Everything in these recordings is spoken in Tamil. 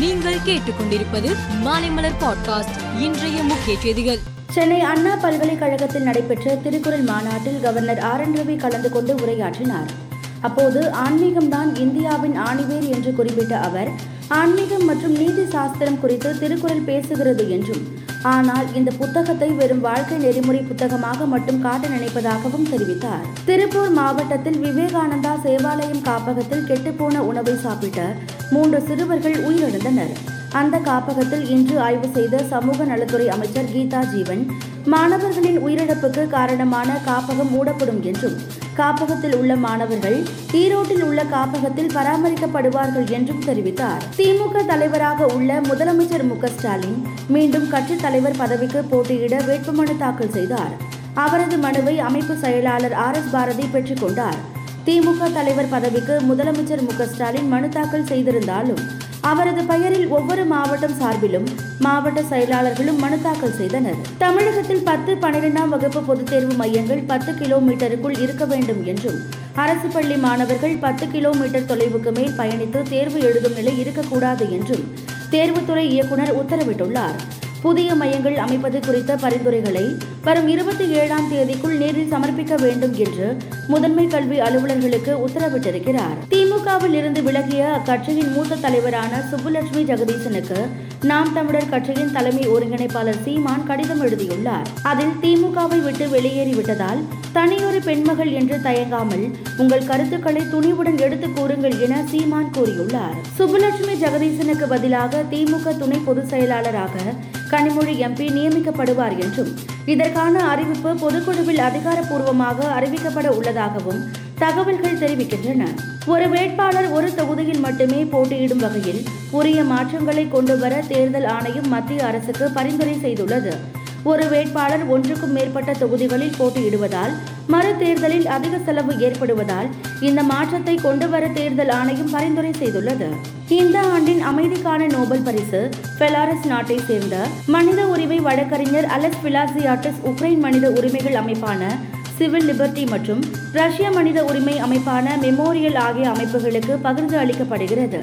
நீங்கள் கேட்டுக்கொண்டிருப்பது மாலைமலர் பாட்காஸ்ட் இன்றைய முக்கிய செய்திகள். சென்னை அண்ணா பல்கலைக்கழகத்தில் நடைபெற்ற திருக்குறள் மாநாட்டில் கவர்னர் ஆர் என் ரவி கலந்து கொண்டு உரையாற்றினார். அப்போது ஆன்மீகம்தான் இந்தியாவின் ஆணிவேர் என்று குறிப்பிட்ட அவர் ஆன்மீகம் மற்றும் நீதி சாஸ்திரம் குறித்து திருக்குறள் பேசுகிறது என்றும் ஆனால் இந்த புத்தகத்தை வெறும் வாழ்க்கை நெறிமுறை புத்தகமாக மட்டும் காட்ட நினைப்பதாகவும் தெரிவித்தார். திருப்பூர் மாவட்டத்தில் விவேகானந்தா சேவாலயம் காப்பகத்தில் கெட்டுப்போன உணவை சாப்பிட்ட மூன்று சிறுவர்கள் உயிரிழந்தனர். அந்த காப்பகத்தில் இன்று ஆய்வு செய்த சமூக நலத்துறை அமைச்சர் கீதா ஜீவன் மாணவர்களின் உயிரிழப்புக்கு காரணமான காப்பகம் மூடப்படும் என்றும் காப்பகத்தில் உள்ள மாணவர்கள் ஈரோட்டில் உள்ள காப்பகத்தில் பராமரிக்கப்படுவார்கள் என்றும் தெரிவித்தார். திமுக தலைவராக உள்ள முதலமைச்சர் மு ஸ்டாலின் மீண்டும் கட்சித் தலைவர் பதவிக்கு போட்டியிட வேட்புமனு தாக்கல் செய்தார். அவரது மனுவை அமைப்பு செயலாளர் ஆர் எஸ் பாரதி பெற்றுக் கொண்டார். திமுக தலைவர் பதவிக்கு முதலமைச்சர் மு ஸ்டாலின் மனு தாக்கல் செய்திருந்தாலும் அவரது பெயரில் ஒவ்வொரு மாவட்டம் சார்பிலும் மாவட்ட செயலாளர்களும் மனு தாக்கல் செய்தனர். தமிழகத்தில் பத்து பனிரெண்டாம் வகுப்பு பொதுத் தேர்வு மையங்கள் பத்து கிலோமீட்டருக்குள் இருக்க வேண்டும் என்றும் அரசு பள்ளி மாணவர்கள் பத்து கிலோமீட்டர் தொலைவுக்கு மேல் பயணித்து தேர்வு எழுதும் நிலை இருக்கக்கூடாது என்றும் தேர்வுத்துறை இயக்குநர் உத்தரவிட்டுள்ளார். புதிய மையங்கள் அமைப்பது குறித்த பரிந்துரைகளை வரும் இருபத்தி ஏழாம் தேதிக்குள் நேரில் சமர்ப்பிக்க வேண்டும் என்று முதன்மை கல்வி அலுவலர்களுக்கு உத்தரவிட்டிருக்கிறார். திமுகவில் இருந்து விலகிய அக்கட்சியின் மூத்த தலைவரான சுப்புலட்சுமி ஜெகதீசனுக்கு நாம் தமிழர் கட்சியின் தலைமை ஒருங்கிணைப்பாளர் சீமான் கடிதம் எழுதியுள்ளார். அதில் திமுகவை விட்டு வெளியேறிவிட்டதால் தனியொரு பெண்மகள் என்று தயங்காமல் உங்கள் கருத்துக்களை துணிவுடன் எடுத்து கூறுங்கள் என சீமான் கூறியுள்ளார். சுப்புலட்சுமி ஜெகதீசனுக்கு பதிலாக திமுக துணை பொதுச் செயலாளராக கனிமொழி எம்பி நியமிக்கப்படுவார் என்றும் இதற்கான அறிவிப்பு பொதுக்குழுவில் அதிகாரப்பூர்வமாக அறிவிக்கப்பட உள்ளதாகவும் தகவல்கள் தெரிவிக்கின்றன. ஒரு வேட்பாளர் ஒரு தொகுதியில் மட்டுமே போட்டியிடும் வகையில் உரிய மாற்றங்களை கொண்டு வர தேர்தல் ஆணையம் மத்திய அரசுக்கு பரிந்துரை செய்துள்ளது. ஒரு வேட்பாளர் ஒன்றுக்கும் மேற்பட்ட தொகுதிகளில் போட்டியிடுவதால் மறு தேர்தலில் அதிக செலவு ஏற்படுவதால் இந்த மாற்றத்தை கொண்டு வர தேர்தல் ஆணையம் பரிந்துரை செய்துள்ளது. இந்த ஆண்டின் அமைதிக்கான நோபல் பரிசு பெலாரஸ் நாட்டை சேர்ந்த மனித உரிமை வழக்கறிஞர் அலெக்ஸ் பிலாசியாட்டிஸ் உக்ரைன் மனித உரிமைகள் அமைப்பான சிவில் லிபர்ட்டி மற்றும் ரஷ்ய மனித உரிமை அமைப்பான மெமோரியல் ஆகிய அமைப்புகளுக்கு பகிர்ந்து அளிக்கப்படுகிறது.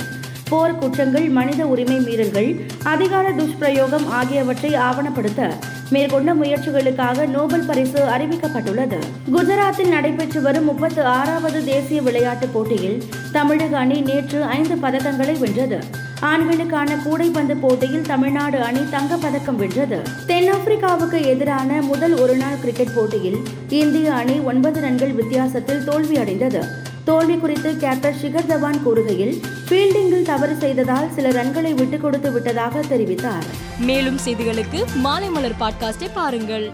போர் குற்றங்கள் மனித உரிமை மீறல்கள் அதிகார துஷ்பிரயோகம் ஆகியவற்றை ஆவணப்படுத்த மேற்கொண்ட முயற்சிகளுக்காக நோபல் பரிசு அறிவிக்கப்பட்டுள்ளது. குஜராத்தில் நடைபெற்று வரும் முப்பத்து ஆறாவது தேசிய விளையாட்டுப் போட்டியில் தமிழக அணி நேற்று ஐந்து பதக்கங்களை வென்றது. ஆண்களுக்கான கூடைப்பந்து போட்டியில் தமிழ்நாடு அணி தங்கப்பதக்கம் வென்றது. தென்னாப்பிரிக்காவுக்கு எதிரான முதல் ஒருநாள் கிரிக்கெட் போட்டியில் இந்திய அணி ஒன்பது ரன்கள் வித்தியாசத்தில் தோல்வியடைந்தது. தோல்வி குறித்து கேப்டன் ஷிகர் தவான் கூறுகையில் ஃபீல்டிங்கில் தவறு செய்ததால் சில ரன்களை விட்டுக் கொடுத்து விட்டதாக தெரிவித்தார். மேலும் செய்திகளுக்கு மாலை மலர் பாட்காஸ்டை பாருங்கள்.